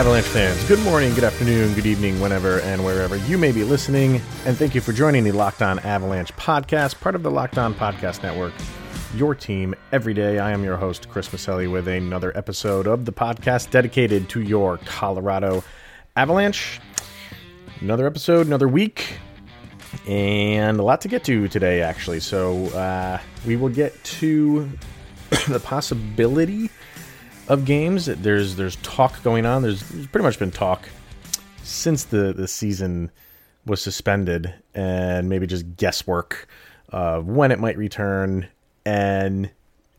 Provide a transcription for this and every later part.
Avalanche fans, good morning, good afternoon, good evening, whenever and wherever you may be listening. And thank you for joining the Locked On Avalanche podcast, part of the Locked On Podcast Network, your team every day. I am your host, Chris Maselli, with another episode of the podcast dedicated to your Colorado Avalanche. Another episode, another week, and a lot to get to today, actually. So uh, we will get to the possibility of games. There's there's talk going on. There's, there's pretty much been talk since the the season was suspended, and maybe just guesswork of when it might return. And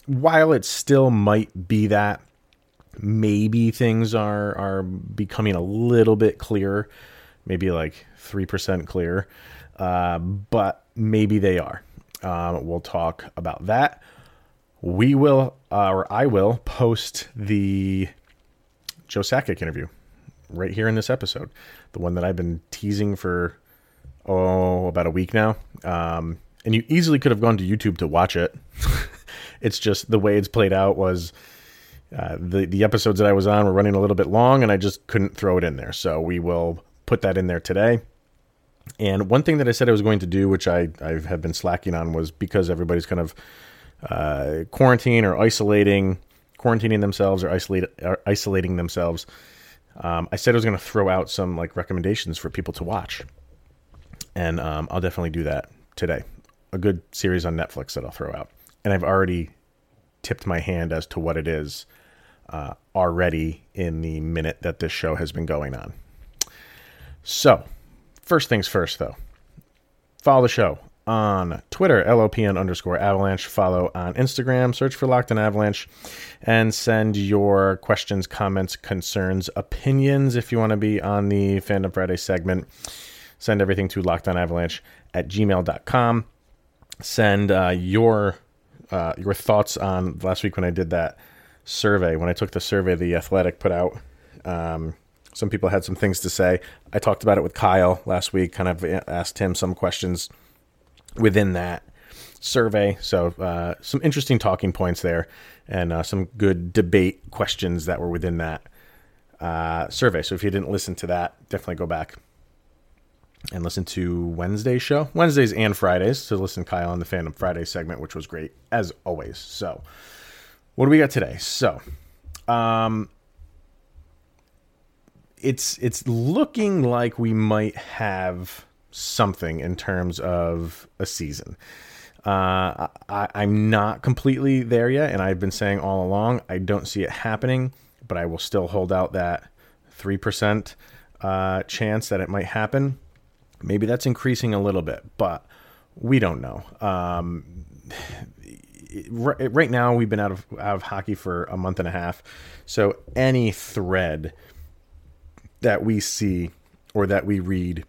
while it still might be that, maybe things are are becoming a little bit clearer, maybe like three percent clear, uh, but maybe they are. Um, we'll talk about that we will, uh, or I will, post the Joe Sakic interview right here in this episode, the one that I've been teasing for oh about a week now. Um, and you easily could have gone to YouTube to watch it. it's just the way it's played out was uh, the the episodes that I was on were running a little bit long, and I just couldn't throw it in there. So we will put that in there today. And one thing that I said I was going to do, which I I have been slacking on, was because everybody's kind of uh, quarantine or isolating, quarantining themselves or isolate, or isolating themselves. Um, I said I was going to throw out some like recommendations for people to watch, and um, I'll definitely do that today. A good series on Netflix that I'll throw out, and I've already tipped my hand as to what it is uh, already in the minute that this show has been going on. So, first things first, though, follow the show on Twitter, LOPN underscore avalanche. Follow on Instagram, search for Locked on Avalanche, and send your questions, comments, concerns, opinions if you want to be on the Fandom Friday segment. Send everything to Locked Avalanche at gmail.com. Send uh, your uh, your thoughts on last week when I did that survey. When I took the survey the Athletic put out, um, some people had some things to say. I talked about it with Kyle last week, kind of asked him some questions within that survey. So uh, some interesting talking points there, and uh, some good debate questions that were within that uh, survey. So if you didn't listen to that, definitely go back and listen to Wednesday's show, Wednesdays and Fridays. To listen Kyle on the Fandom Friday segment, which was great as always. So what do we got today? So. Um, it's it's looking like we might have something in terms of a season. Uh, I, am not completely there yet, and I've been saying all along I don't see it happening, but I will still hold out that three percent uh, chance that it might happen. Maybe that's increasing a little bit, but we don't know. Um, right now, we've been out of out of hockey for a month and a half, so any thread that we see or that we read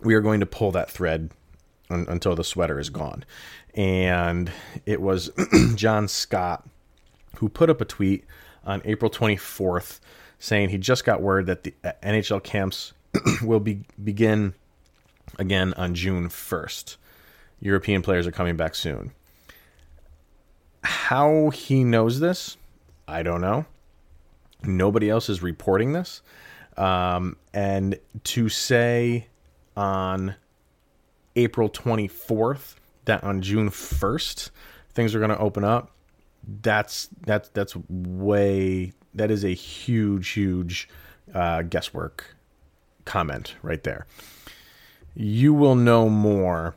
we are going to pull that thread un- until the sweater is gone. And it was John Scott who put up a tweet on April 24th saying he just got word that the uh, NHL camps will be begin again on June 1st. European players are coming back soon. How he knows this, I don't know. Nobody else is reporting this. Um, and to say on April 24th that on June 1st things are going to open up. That's that's that's way that is a huge huge uh, guesswork comment right there. You will know more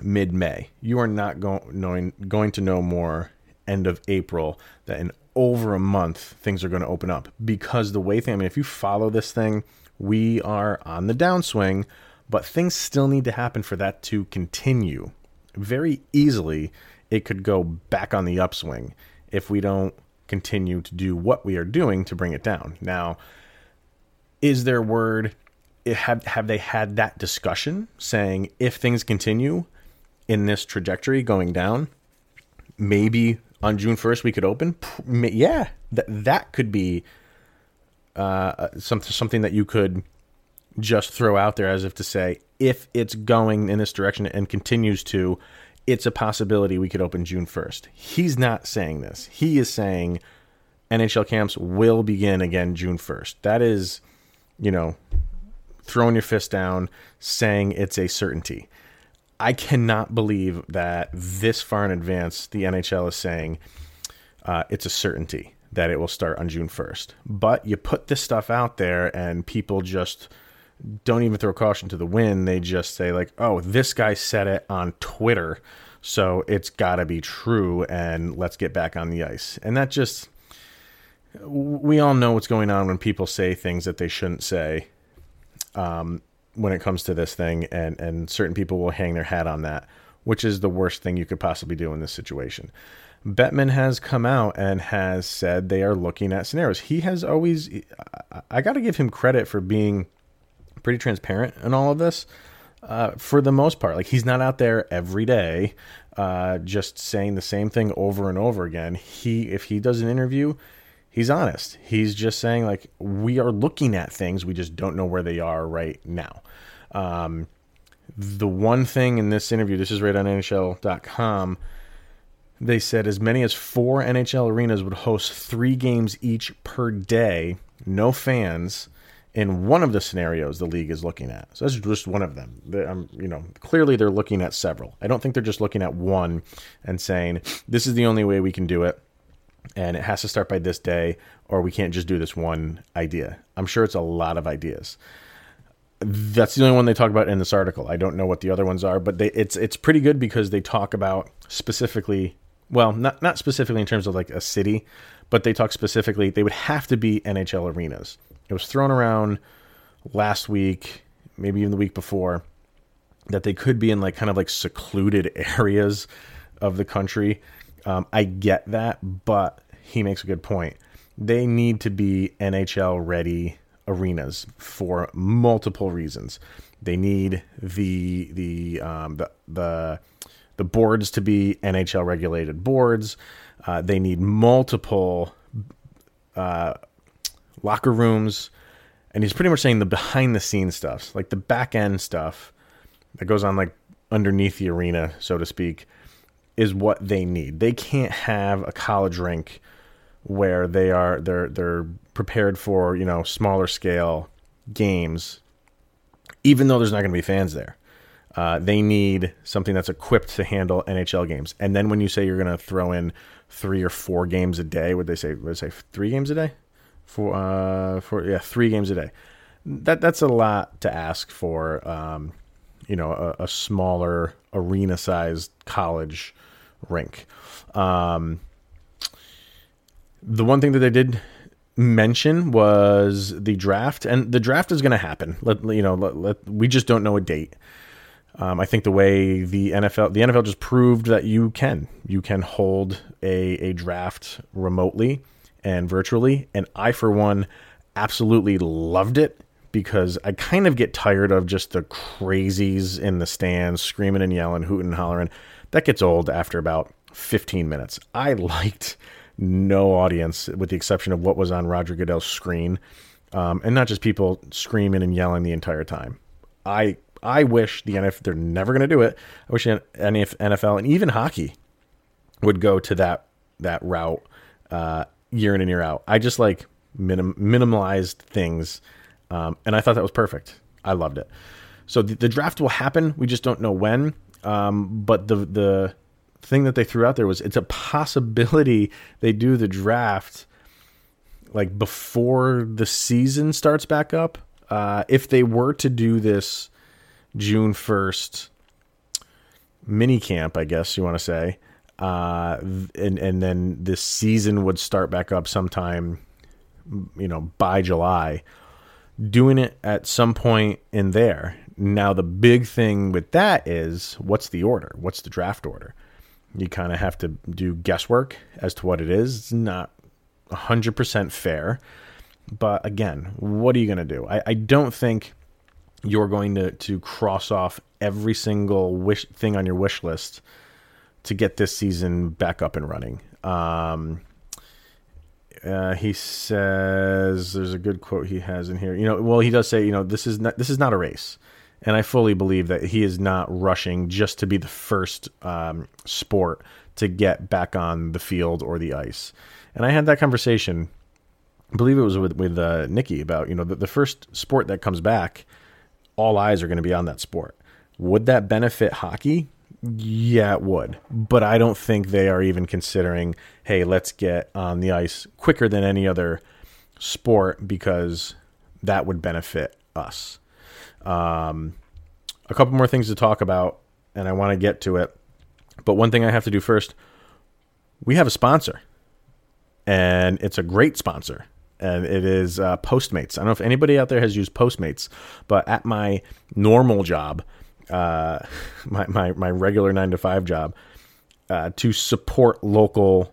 mid May. You are not going knowing going to know more end of April that in over a month things are going to open up because the way thing I mean if you follow this thing, we are on the downswing but things still need to happen for that to continue. Very easily, it could go back on the upswing if we don't continue to do what we are doing to bring it down. Now, is there word? Have have they had that discussion saying if things continue in this trajectory going down, maybe on June first we could open? Yeah, that that could be uh, something something that you could just throw out there as if to say if it's going in this direction and continues to it's a possibility we could open June 1st. He's not saying this. He is saying NHL camps will begin again June 1st. That is, you know, throwing your fist down, saying it's a certainty. I cannot believe that this far in advance the NHL is saying uh, it's a certainty that it will start on June 1st. But you put this stuff out there and people just don't even throw caution to the wind. They just say, like, oh, this guy said it on Twitter, so it's got to be true, and let's get back on the ice. And that just, we all know what's going on when people say things that they shouldn't say um, when it comes to this thing, and, and certain people will hang their hat on that, which is the worst thing you could possibly do in this situation. Bettman has come out and has said they are looking at scenarios. He has always, I got to give him credit for being pretty transparent in all of this. Uh, for the most part, like he's not out there every day, uh, just saying the same thing over and over again. He, if he does an interview, he's honest. He's just saying like we are looking at things, we just don't know where they are right now. Um, the one thing in this interview, this is right on NHL.com. They said as many as four NHL arenas would host three games each per day, no fans in one of the scenarios the league is looking at. So that's just one of them. Um, you know, clearly they're looking at several. I don't think they're just looking at one and saying this is the only way we can do it, and it has to start by this day, or we can't just do this one idea. I'm sure it's a lot of ideas. That's the only one they talk about in this article. I don't know what the other ones are, but they, it's it's pretty good because they talk about specifically. Well, not not specifically in terms of like a city, but they talk specifically. They would have to be NHL arenas it was thrown around last week, maybe even the week before, that they could be in like kind of like secluded areas of the country. Um, I get that, but he makes a good point. They need to be NHL ready arenas for multiple reasons. They need the the um, the the the boards to be NHL regulated boards. Uh, they need multiple uh, locker rooms, and he's pretty much saying the behind the scenes stuff, like the back end stuff that goes on like underneath the arena, so to speak, is what they need. They can't have a college rink where they are they're they're prepared for, you know, smaller scale games, even though there's not going to be fans there. Uh, they need something that's equipped to handle NHL games. And then when you say you're going to throw in three or four games a day, would they say? Would they say three games a day? For uh for yeah three games a day. That that's a lot to ask for. Um, you know, a, a smaller arena sized college rink. Um, the one thing that they did mention was the draft, and the draft is going to happen. Let you know, let, let, we just don't know a date. Um, I think the way the NFL, the NFL just proved that you can, you can hold a, a draft remotely and virtually. And I, for one, absolutely loved it because I kind of get tired of just the crazies in the stands screaming and yelling, hooting and hollering. That gets old after about 15 minutes. I liked no audience, with the exception of what was on Roger Goodell's screen, um, and not just people screaming and yelling the entire time. I I wish the NFL they're never going to do it. I wish NFL and even hockey would go to that that route uh, year in and year out. I just like minim- minimalized things, um, and I thought that was perfect. I loved it. So the, the draft will happen. We just don't know when. Um, but the the thing that they threw out there was it's a possibility they do the draft like before the season starts back up. Uh, if they were to do this June first mini camp, I guess you want to say, uh, and and then this season would start back up sometime, you know, by July. Doing it at some point in there. Now the big thing with that is what's the order? What's the draft order? You kind of have to do guesswork as to what it is. It's not hundred percent fair, But again, what are you going to do? I, I don't think you're going to, to cross off every single wish thing on your wish list to get this season back up and running. Um, uh, he says there's a good quote he has in here. You know, well, he does say, you know, this is not this is not a race, and I fully believe that he is not rushing just to be the first um, sport to get back on the field or the ice. And I had that conversation, I believe it was with with uh, Nikki about you know the, the first sport that comes back, all eyes are going to be on that sport. Would that benefit hockey? Yeah, it would. But I don't think they are even considering, hey, let's get on the ice quicker than any other sport because that would benefit us. Um, a couple more things to talk about, and I want to get to it. But one thing I have to do first we have a sponsor, and it's a great sponsor. And it is uh, Postmates. I don't know if anybody out there has used Postmates, but at my normal job, uh, my, my, my regular nine to five job uh, to support local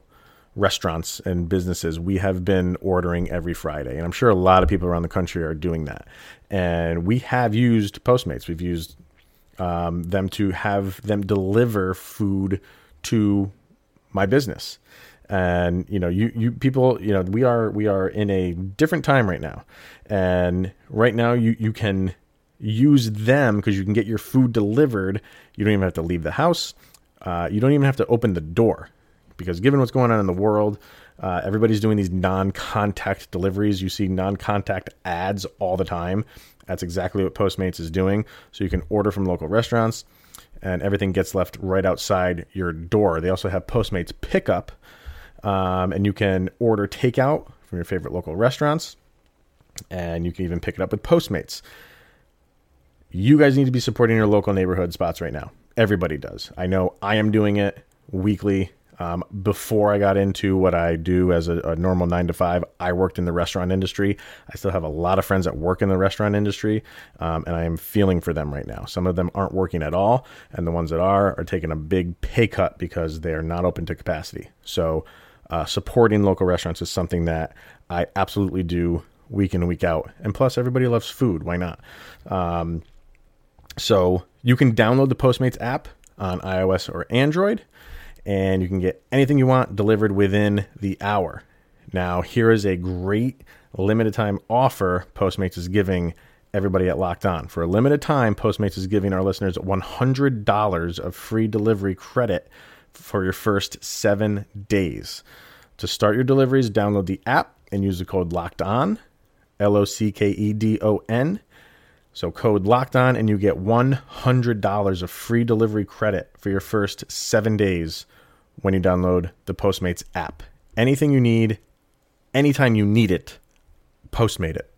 restaurants and businesses. We have been ordering every Friday, and I'm sure a lot of people around the country are doing that. And we have used Postmates. We've used um, them to have them deliver food to my business. And you know, you you people, you know, we are we are in a different time right now, and right now you you can use them because you can get your food delivered. You don't even have to leave the house. Uh, you don't even have to open the door because, given what's going on in the world, uh, everybody's doing these non contact deliveries. You see non contact ads all the time. That's exactly what Postmates is doing. So you can order from local restaurants and everything gets left right outside your door. They also have Postmates pickup, um, and you can order takeout from your favorite local restaurants, and you can even pick it up with Postmates you guys need to be supporting your local neighborhood spots right now. Everybody does. I know I am doing it weekly. Um, before I got into what I do as a, a, normal nine to five, I worked in the restaurant industry. I still have a lot of friends that work in the restaurant industry, um, and I am feeling for them right now. Some of them aren't working at all, and the ones that are are taking a big pay cut because they are not open to capacity. So, uh, supporting local restaurants is something that I absolutely do week in and week out. And plus, everybody loves food. Why not? Um, so you can download the Postmates app on iOS or Android, and you can get anything you want delivered within the hour. Now, here is a great limited time offer Postmates is giving everybody at Locked On. For a limited time, Postmates is giving our listeners $100 of free delivery credit for your first seven days. To start your deliveries, download the app and use the code Locked On, L O C K E D O N so code locked on and you get $100 of free delivery credit for your first seven days when you download the Postmates app. Anything you need, anytime you need it, Postmate it.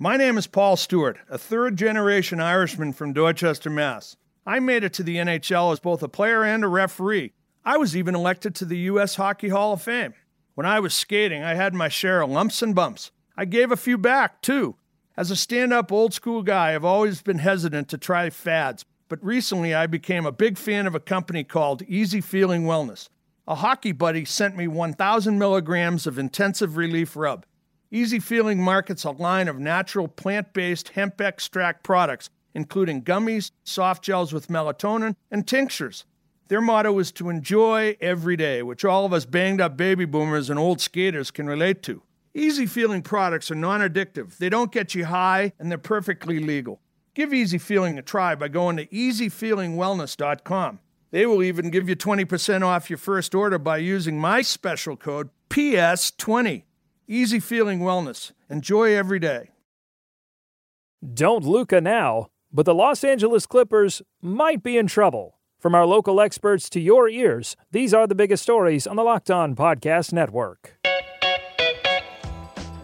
My name is Paul Stewart, a third generation Irishman from Dorchester, Mass. I made it to the NHL as both a player and a referee. I was even elected to the U.S. Hockey Hall of Fame. When I was skating, I had my share of lumps and bumps. I gave a few back, too. As a stand up old school guy, I've always been hesitant to try fads, but recently I became a big fan of a company called Easy Feeling Wellness. A hockey buddy sent me 1,000 milligrams of intensive relief rub. Easy Feeling markets a line of natural plant based hemp extract products, including gummies, soft gels with melatonin, and tinctures. Their motto is to enjoy every day, which all of us banged up baby boomers and old skaters can relate to. Easy Feeling products are non addictive, they don't get you high, and they're perfectly legal. Give Easy Feeling a try by going to easyfeelingwellness.com. They will even give you 20% off your first order by using my special code PS20. Easy Feeling Wellness. Enjoy every day. Don't Luca now, but the Los Angeles Clippers might be in trouble. From our local experts to your ears, these are the biggest stories on the Locked On Podcast Network.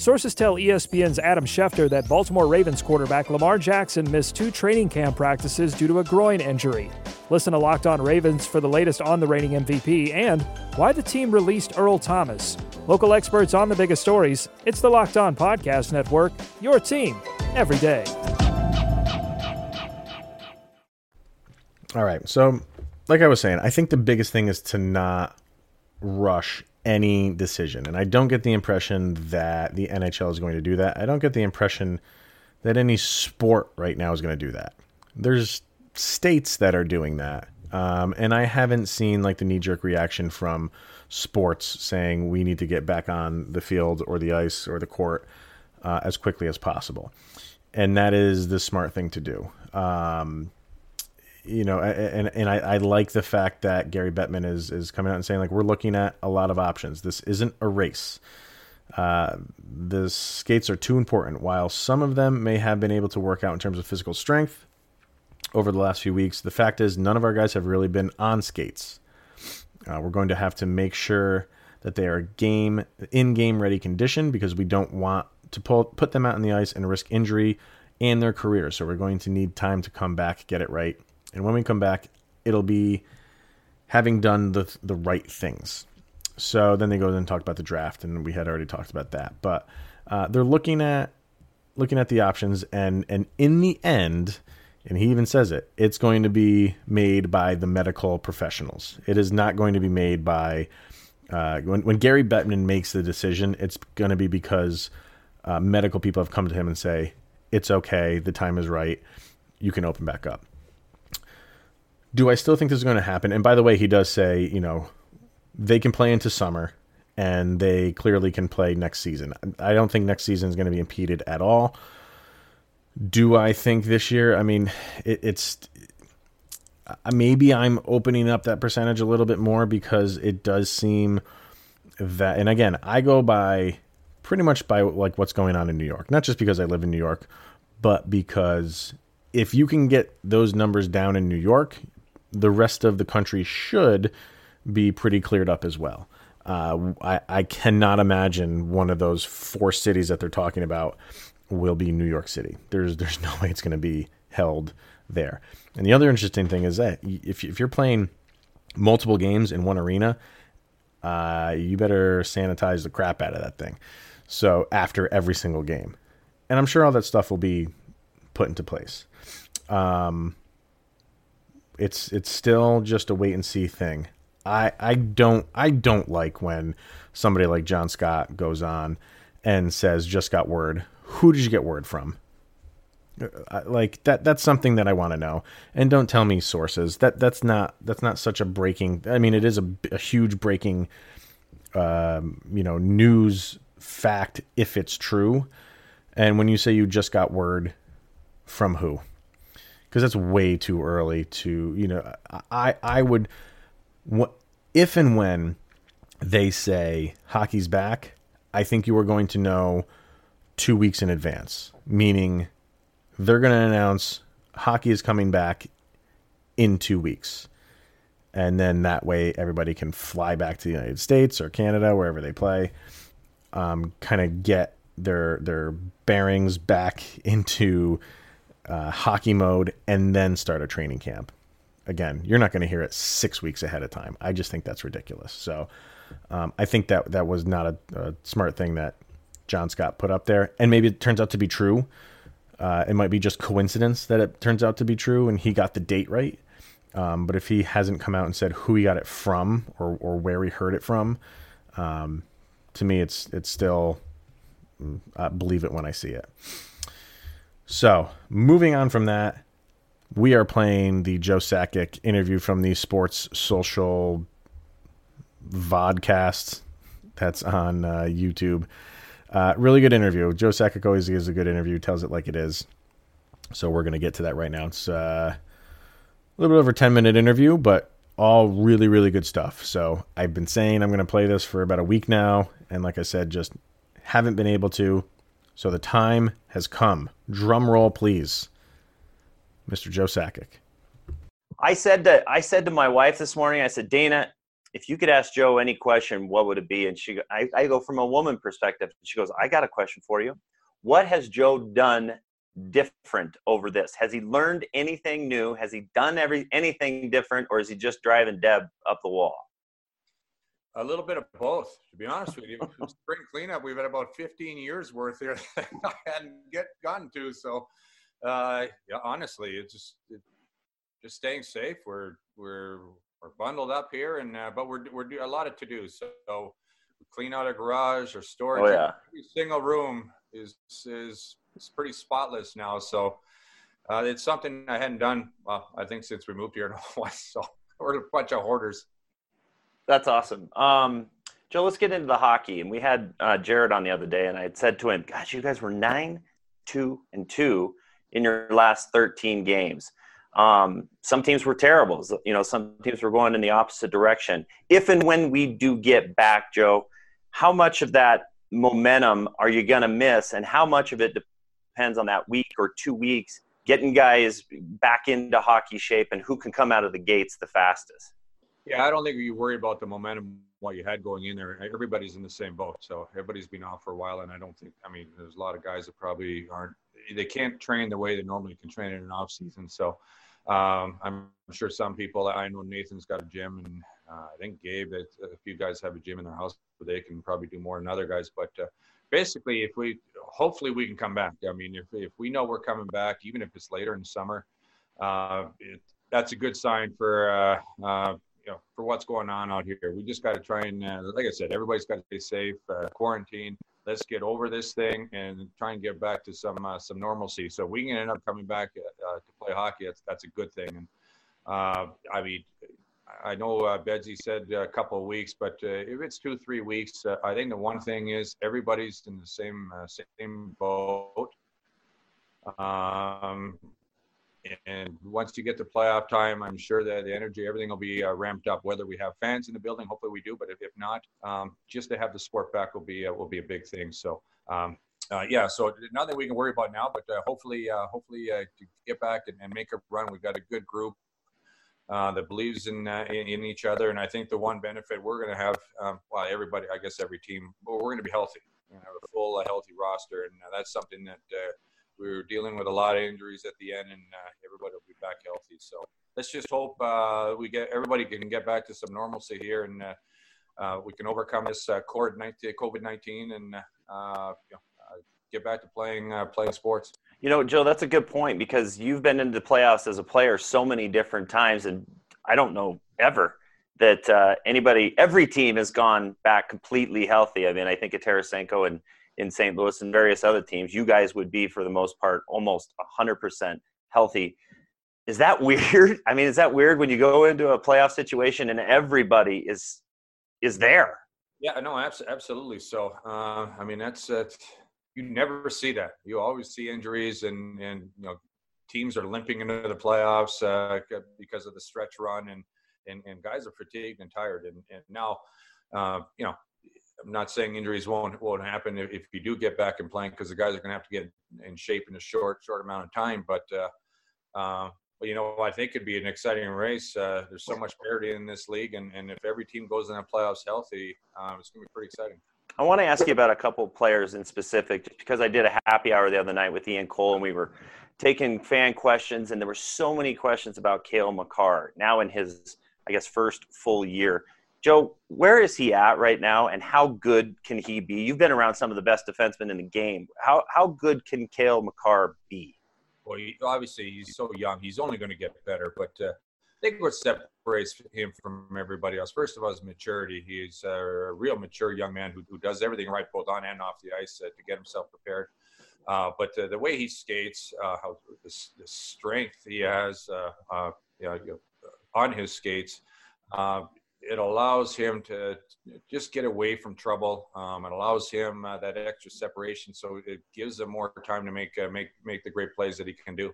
Sources tell ESPN's Adam Schefter that Baltimore Ravens quarterback Lamar Jackson missed two training camp practices due to a groin injury. Listen to Locked On Ravens for the latest on the reigning MVP and why the team released Earl Thomas. Local experts on the biggest stories. It's the Locked On Podcast Network, your team every day. All right. So, like I was saying, I think the biggest thing is to not rush any decision. And I don't get the impression that the NHL is going to do that. I don't get the impression that any sport right now is going to do that. There's states that are doing that. Um, and I haven't seen like the knee jerk reaction from sports saying we need to get back on the field or the ice or the court uh, as quickly as possible. And that is the smart thing to do. Um, you know, and and I, I like the fact that Gary Bettman is is coming out and saying like we're looking at a lot of options. This isn't a race. Uh, the skates are too important. While some of them may have been able to work out in terms of physical strength over the last few weeks, the fact is none of our guys have really been on skates. Uh, we're going to have to make sure that they are game in game ready condition because we don't want to pull, put them out on the ice and risk injury and their career. So we're going to need time to come back, get it right, and when we come back, it'll be having done the the right things. So then they go and talk about the draft, and we had already talked about that. But uh, they're looking at looking at the options, and and in the end, and he even says it, it's going to be made by the medical professionals. It is not going to be made by uh, when when Gary Bettman makes the decision. It's going to be because uh, medical people have come to him and say it's okay, the time is right, you can open back up. Do I still think this is going to happen? And by the way, he does say, you know, they can play into summer and they clearly can play next season. I don't think next season is going to be impeded at all. Do I think this year? I mean, it, it's uh, maybe I'm opening up that percentage a little bit more because it does seem that, and again, I go by pretty much by like what's going on in New York, not just because I live in New York, but because if you can get those numbers down in New York, the rest of the country should be pretty cleared up as well. Uh, I, I cannot imagine one of those four cities that they're talking about will be New York City. There's there's no way it's going to be held there. And the other interesting thing is that if if you're playing multiple games in one arena, uh, you better sanitize the crap out of that thing. So after every single game, and I'm sure all that stuff will be put into place. Um, it's it's still just a wait and see thing. I I don't I don't like when somebody like John Scott goes on and says just got word. Who did you get word from? Uh, like that that's something that I want to know. And don't tell me sources. That that's not that's not such a breaking. I mean, it is a, a huge breaking, um, you know, news fact if it's true. And when you say you just got word from who? Because that's way too early to you know i i would if and when they say hockey's back i think you are going to know two weeks in advance meaning they're going to announce hockey is coming back in two weeks. And then that way everybody can fly back to the united states or canada wherever they play um, kind of get their their bearings back into uh, hockey mode, and then start a training camp. Again, you're not going to hear it six weeks ahead of time. I just think that's ridiculous. So um, I think that that was not a, a, smart thing that John Scott put up there, and maybe it turns out to be true. Uh, it might be just coincidence that it turns out to be true, and he got the date right. Um, but if he hasn't come out and said who he got it from or, or where he heard it from, um, to me, it's it's still mm, I believe it when I see it. So, moving on from that, we are playing the Joe Sakic interview from the Sports Social vodcast that's on uh, YouTube. Uh, really good interview. Joe Sakic always gives a good interview, tells it like it is. So we're going to get to that right now. It's uh, a little bit over 10 minute interview, but all really, really good stuff. So I've been saying I'm going to play this for about a week now. And like I said, just haven't been able to. So the time has come. Drum roll, please. Mr. Joe Sakic. I said to I said to my wife this morning, I said, Dana, if you could ask Joe any question, what would it be? And she, I, I go from a woman perspective. She goes, I got a question for you. What has Joe done different over this? Has he learned anything new? Has he done every anything different, or is he just driving Deb up the wall? A little bit of both, to be honest with you. Spring cleanup, we've had about 15 years worth here that I hadn't get gotten to. So, uh, yeah, honestly, it's just it, just staying safe. We're we're we're bundled up here, and uh, but we're we're doing a lot of to do. So, so clean out a garage or storage. Oh, yeah. Every single room is is is pretty spotless now. So uh, it's something I hadn't done. Well, I think since we moved here in Hawaii. So we're a bunch of hoarders. That's awesome. Um, Joe, let's get into the hockey. And we had uh, Jared on the other day, and I had said to him, "Gosh, you guys were nine, two, and two in your last 13 games." Um, some teams were terrible. You know, some teams were going in the opposite direction. If and when we do get back, Joe, how much of that momentum are you going to miss, and how much of it depends on that week or two weeks getting guys back into hockey shape and who can come out of the gates the fastest? Yeah, I don't think you worry about the momentum what you had going in there. Everybody's in the same boat, so everybody's been off for a while, and I don't think. I mean, there's a lot of guys that probably aren't. They can't train the way they normally can train in an off season. So um, I'm sure some people. I know Nathan's got a gym, and uh, I think Gabe. That a few guys have a gym in their house, but they can probably do more than other guys. But uh, basically, if we hopefully we can come back. I mean, if if we know we're coming back, even if it's later in summer, uh, it, that's a good sign for uh, uh, you know for what's going on out here. We just got to try and, uh, like I said, everybody's got to stay safe, uh, quarantine. Let's get over this thing and try and get back to some uh, some normalcy. So we can end up coming back uh, to play hockey. That's that's a good thing. And uh, I mean, I know uh, Bedsy said a couple of weeks, but uh, if it's two, three weeks, uh, I think the one thing is everybody's in the same uh, same boat. Um, and once you get to playoff time, I'm sure that the energy, everything will be uh, ramped up. Whether we have fans in the building, hopefully we do, but if, if not, um, just to have the sport back will be uh, will be a big thing. So. Um, uh, yeah, so nothing we can worry about now, but uh, hopefully, uh, hopefully to get back and, and, make a run. We've got a good group uh, that believes in, uh, in, in each other. And I think the one benefit we're going to have, um, well, everybody, I guess every team, but we're going to be healthy. We're going to have a full, uh, healthy roster, and uh, that's something that uh, we were dealing with a lot of injuries at the end, and uh, everybody will be back healthy. So let's just hope uh, we get everybody can get back to some normalcy here, and uh, uh, we can overcome this COVID nineteen, and you know, get back to playing playing sports. You know, Joe, that's a good point because you've been into the playoffs as a player so many different times, and I don't know ever that uh, anybody, every team has gone back completely healthy. I mean, I think at Tarasenko and in St. Louis and various other teams, you guys would be for the most part almost 100% healthy. Is that weird? I mean, is that weird when you go into a playoff situation and everybody is is there? Yeah, no, absolutely. So, uh, I mean, that's uh, you never see that. You always see injuries, and and you know teams are limping into the playoffs uh, because of the stretch run, and and, and guys are fatigued and tired. And, and now, uh, you know, I'm not saying injuries won't won't happen if, you do get back and playing because the guys are going to have to get in shape in a short short amount of time. But uh, uh, but you know, I think it'd be an exciting race. Uh, there's so much parity in this league, and, and if every team goes in the playoffs healthy, uh, it's going to be pretty exciting. I want to ask you about a couple of players in specific, just because I did a happy hour the other night with Ian Cole, and we were taking fan questions, and there were so many questions about Cale Makar now in his, I guess, first full year. Joe, where is he at right now, and how good can he be? You've been around some of the best defensemen in the game. How how good can Cale Makar be? Well, he, obviously he's so young; he's only going to get better. But uh, I think what separates him from everybody else, first of all, is maturity. He's a real mature young man who, who does everything right, both on and off the ice, uh, to get himself prepared. Uh, but uh, the way he skates, uh, how the, the, strength he has, uh, uh, you know, on his skates, it allows him to just get away from trouble. Um, it allows him that extra separation, so it gives him more time to make make make the great plays that he can do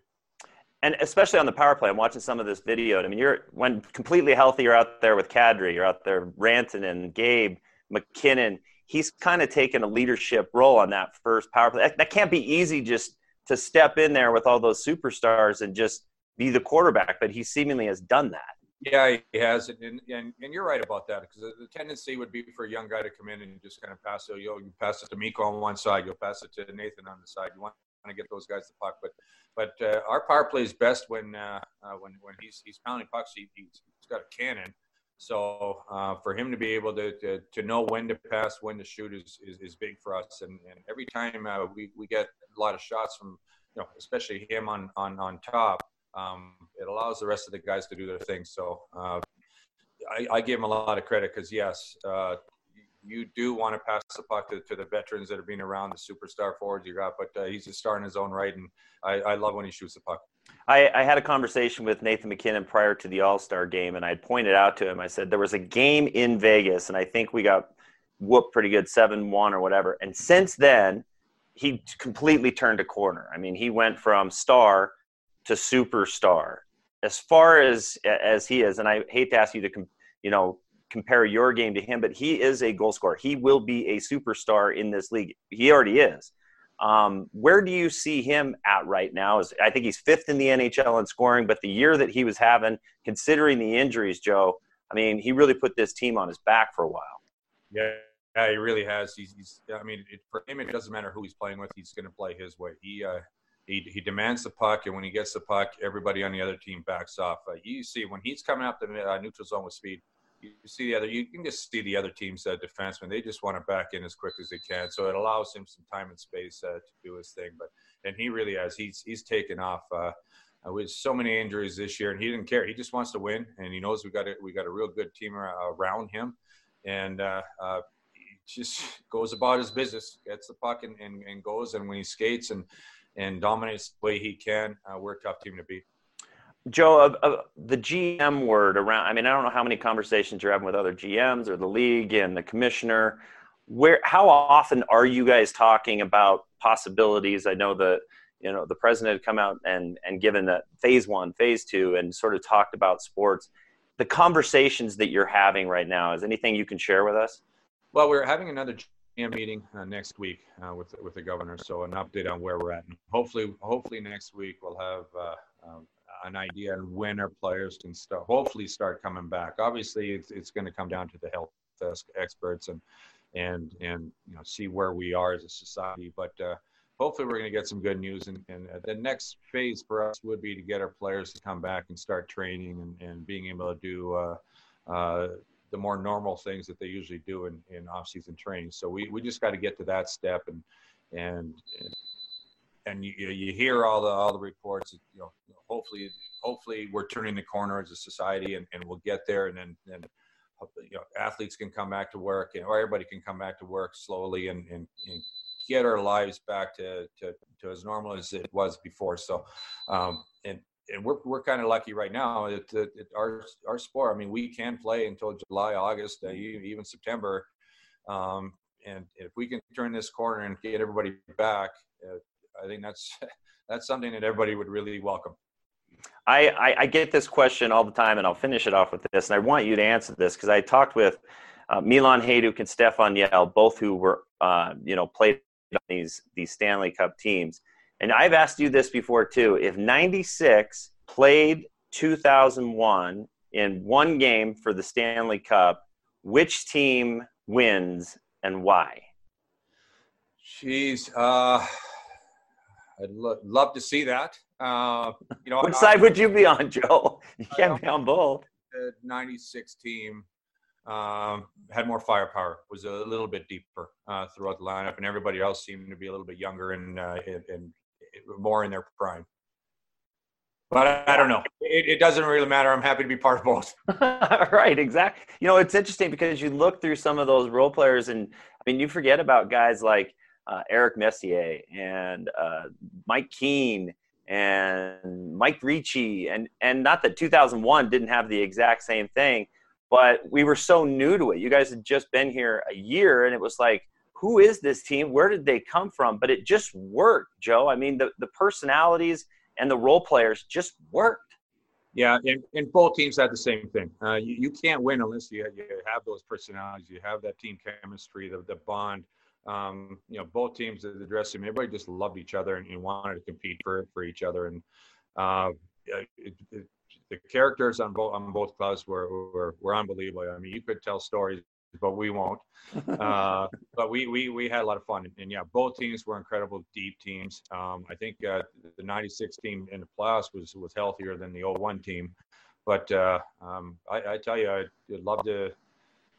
and especially on the power play, I'm watching some of this video. I mean, you're when completely healthy, you're out there with Kadri, you're out there Rantanen, Gabe, MacKinnon. He's kind of taken a leadership role on that first power play. That, that, can't be easy just to step in there with all those superstars and just be the quarterback, but he seemingly has done that. Yeah, he has, and and, and you're right about that because the tendency would be for a young guy to come in and just kind of pass it. You'll you pass it to Mikko on one side, you'll pass it to Nathan on the side. You want to get those guys the puck, but but uh, our power play is best when uh, uh, when when he's he's pounding pucks. He, he's got a cannon, so uh, for him to be able to, to, to know when to pass, when to shoot is is, is big for us. And, and every time uh, we we get a lot of shots from you know especially him on on on top um, it allows the rest of the guys to do their thing. So uh, I, I, give him a lot of credit because yes, uh, you do want to pass the puck to, to, the veterans that have been around, the superstar forwards you got. But uh, he's a star in his own right, and I, I love when he shoots the puck. I, I, had a conversation with Nathan MacKinnon prior to the All Star game, and I pointed out to him. I said there was a game in Vegas, and I think we got whooped pretty good, seven one or whatever. And since then, he completely turned a corner. I mean, he went from star to superstar as far as as he is and i hate to ask you to you know compare your game to him but he is a goal scorer he will be a superstar in this league he already is um, where do you see him at right now is i think he's fifth in the nhl in scoring but the year that he was having considering the injuries joe i mean he really put this team on his back for a while yeah yeah, he really has. He's, he's I mean, it, for him, it doesn't matter who he's playing with. He's going to play his way. He, uh, he, he demands the puck, and when he gets the puck, everybody on the other team backs off. Uh, you see when he's coming up the uh, neutral zone with speed, you see the other. You can just see the other team's uh, defensemen. They just want to back in as quick as they can. So it allows him some time and space uh, to do his thing. But and he really has. He's he's taken off. Uh, uh with so many injuries this year, and he didn't care. He just wants to win, and he knows we got a, we got a real good team around him, and uh, uh, he just goes about his business, gets the puck and, and, and goes. And when he skates and and dominates the way he can, uh, we're a tough team to beat. Joe, uh, uh, the GM word around, I mean, I don't know how many conversations you're having with other GMs or the league and the commissioner. Where, how often are you guys talking about possibilities? I know that, you know, the president had come out and, and given that phase one, phase two, and sort of talked about sports. The conversations that you're having right now, is anything you can share with us? Well, we're having another meeting uh, next week uh, with with the governor. So an update on where we're at. And hopefully, hopefully next week we'll have uh, um, an idea on when our players can start. Hopefully, start coming back. Obviously, it's it's going to come down to the health experts and and and you know see where we are as a society. But uh, hopefully, we're going to get some good news. And, and the next phase for us would be to get our players to come back and start training and, and being able to do. The more normal things that they usually do in, in off-season training. So we, we just got to get to that step and and and you, you hear all the all the reports. You know, hopefully hopefully we're turning the corner as a society and, and we'll get there and then then you know athletes can come back to work and or everybody can come back to work slowly and, and, and get our lives back to, to, to as normal as it was before. So, um, and and we're we're kind of lucky right now. It, our our sport. I mean, we can play until July, August, uh, even September. Um, and if we can turn this corner and get everybody back, uh, I think that's that's something that everybody would really welcome. I, I, I, get this question all the time, and I'll finish it off with this. And I want you to answer this because I talked with uh, Milan Hejduk and Stéphane Yelle, both who were uh, you know played on these these Stanley Cup teams and I've asked you this before too. If 96 played 2001 in one game for the Stanley Cup, which team wins and why? Jeez, uh, I'd lo- love to see that. Uh, you know, which I, side would you be on, Joe? You can't be on both. The 96 team um, had more firepower, was a little bit deeper uh, throughout the lineup, and everybody else seemed to be a little bit younger and, uh, and, and more in their prime. But I don't know. It, it, doesn't really matter. I'm happy to be part of both. right, exactly. You know, it's interesting because you look through some of those role players, and I mean, you forget about guys like uh, Eric Messier and uh, Mike Keane and Mike Ricci, and and not that 2001 didn't have the exact same thing, but we were so new to it. You guys had just been here a year, and it was like who is this team? Where did they come from? But it just worked, Joe. I mean, the, the personalities and the role players just worked. Yeah, and, and both teams had the same thing. Uh, you, you can't win unless you, you have those personalities, you have that team chemistry, the, the bond. Um, you know, both teams at the dressing room, everybody just loved each other and, and wanted to compete for for each other. And uh, it, it, the characters on both on both clubs were, were were unbelievable. I mean, you could tell stories, but we won't. Uh, but we, we we had a lot of fun, and, and, yeah, both teams were incredible, deep teams. Um, I think uh, the '96 team in the playoffs was was healthier than the 01 team, but uh, um, I, I, tell you, I'd, I'd love to.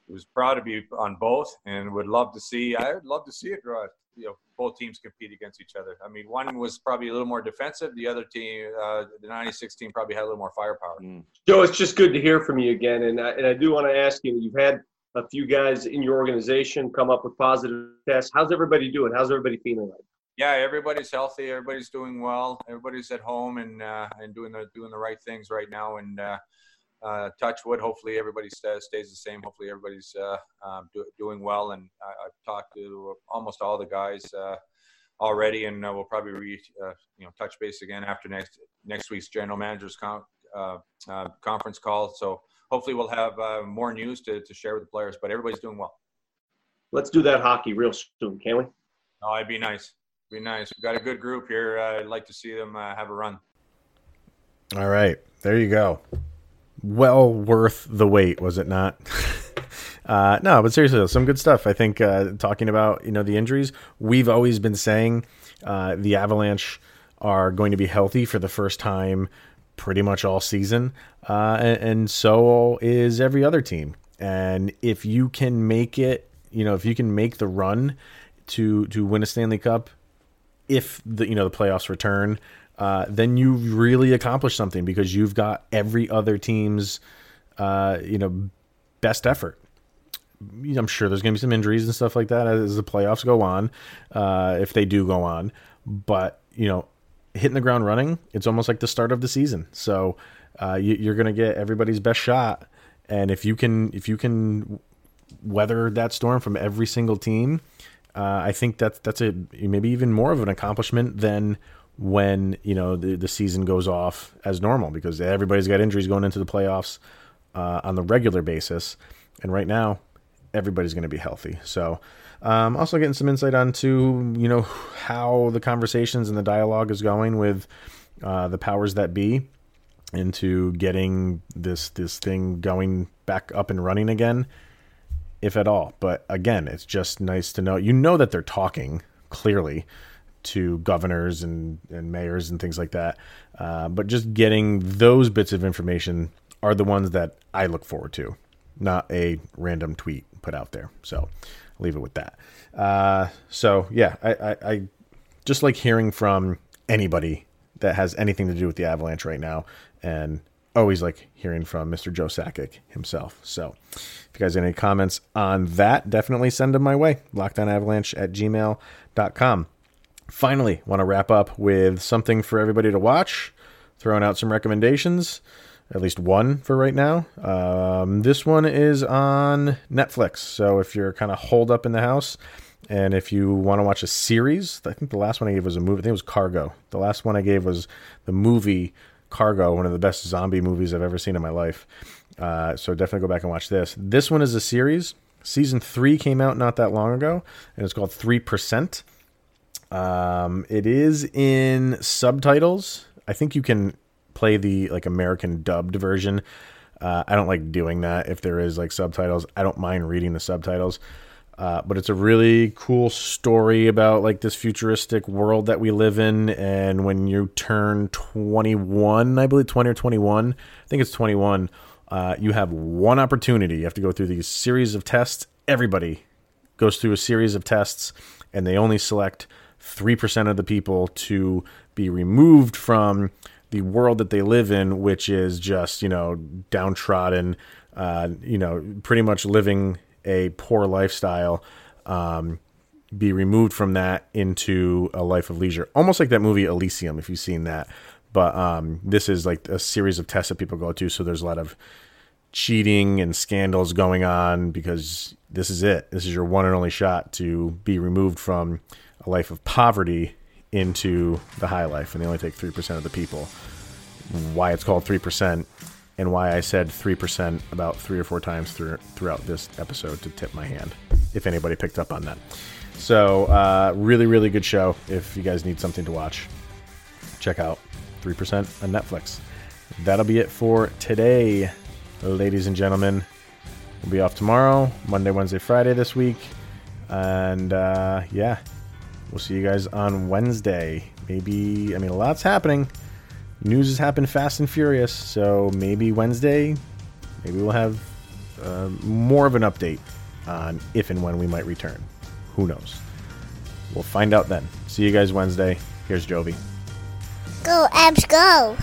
Was proud to be on both, and would love to see. I would love to see it draw you know both teams compete against each other. I mean, one was probably a little more defensive. The other team, uh, the '96 team, probably had a little more firepower. Mm. Joe, it's just good to hear from you again, and I, and I do want to ask you. You've had a few guys in your organization come up with positive tests. How's everybody doing? How's everybody feeling like? Yeah, everybody's healthy. Everybody's doing well. Everybody's at home and uh, and doing the doing the right things right now. And uh, uh, touch wood. Hopefully, everybody stays, stays the same. Hopefully, everybody's uh, um, do, doing well. And I, have talked to almost all the guys uh, already, and uh, we'll probably re, you know touch base again after next next week's general managers con- conference call. So hopefully, we'll have more news to, to share with the players. But everybody's doing well. Let's do that hockey real soon, can we? Oh, it'd be nice. It'd be nice. We've got a good group here. I'd like to see them have a run. All right, there you go well worth the wait, was it not? uh, no, but seriously, some good stuff. I think uh, talking about you know the injuries, we've always been saying uh, the Avalanche are going to be healthy for the first time pretty much all season, uh, and, and so is every other team. And if you can make it, you know, if you can make the run to to win a Stanley Cup, if the you know the playoffs return, uh, then you really accomplish something because you've got every other team's, uh, you know, best effort. I'm sure there's going to be some injuries and stuff like that as the playoffs go on, uh, if they do go on. But you know, hitting the ground running, it's almost like the start of the season. So uh, you, are going to get everybody's best shot, and if you can, if you can weather that storm from every single team, uh, I think that's that's a maybe even more of an accomplishment than when you know the, the season goes off as normal because everybody's got injuries going into the playoffs uh, on the regular basis, and right now everybody's going to be healthy. So, um, also getting some insight onto you know how the conversations and the dialogue is going with uh, the powers that be into getting this this thing going back up and running again, if at all. But again, it's just nice to know. You know that they're talking clearly to governors and, and mayors and things like that. Uh, but just getting those bits of information are the ones that I look forward to, not a random tweet put out there. So leave it with that. Uh, so yeah, I, I, I just like hearing from anybody that has anything to do with the Avalanche right now, and always like hearing from Mr. Joe Sakic himself. So if you guys have any comments on that, definitely send them my way. Lockdownavalanche at gmail.com. Finally, want to wrap up with something for everybody to watch, throwing out some recommendations, at least one for right now. Um, this one is on Netflix. So if you're kind of holed up in the house, and if you want to watch a series, I think the last one I gave was a movie. I think it was Cargo. The last one I gave was the movie Cargo, one of the best zombie movies I've ever seen in my life. Uh, so definitely go back and watch this. This one is a series. Season three came out not that long ago, and it's called Three Percent. Um, it is in subtitles. I think you can play the like American dubbed version. Uh, I don't like doing that if there is like subtitles. I don't mind reading the subtitles. Uh, but it's a really cool story about like this futuristic world that we live in. And when you turn 21, I believe 20 or 21, I think it's 21, uh, you have one opportunity. You have to go through these series of tests. Everybody goes through a series of tests, and they only select 3% of the people to be removed from the world that they live in, which is just, you know, downtrodden, uh, you know, pretty much living a poor lifestyle, um, be removed from that into a life of leisure. Almost like that movie Elysium, if you've seen that. But um, this is like a series of tests that people go to. So there's a lot of cheating and scandals going on because this is it. This is your one and only shot to be removed from a life of poverty into the high life, and they only take 3% of the people. Why it's called 3%, and why I said 3% about three or four times through, throughout this episode to tip my hand, if anybody picked up on that. So, uh, really, really good show. If you guys need something to watch, check out 3% on Netflix. that'll be it for today, ladies and gentlemen. We'll be off tomorrow, Monday, Wednesday, Friday this week. And uh, yeah, we'll see you guys on Wednesday. Maybe, I mean, a lot's happening. News has happened fast and furious. So maybe Wednesday, maybe we'll have uh, more of an update on if and when we might return. Who knows? We'll find out then. See you guys Wednesday. Here's Jovi. Go, Avs, go.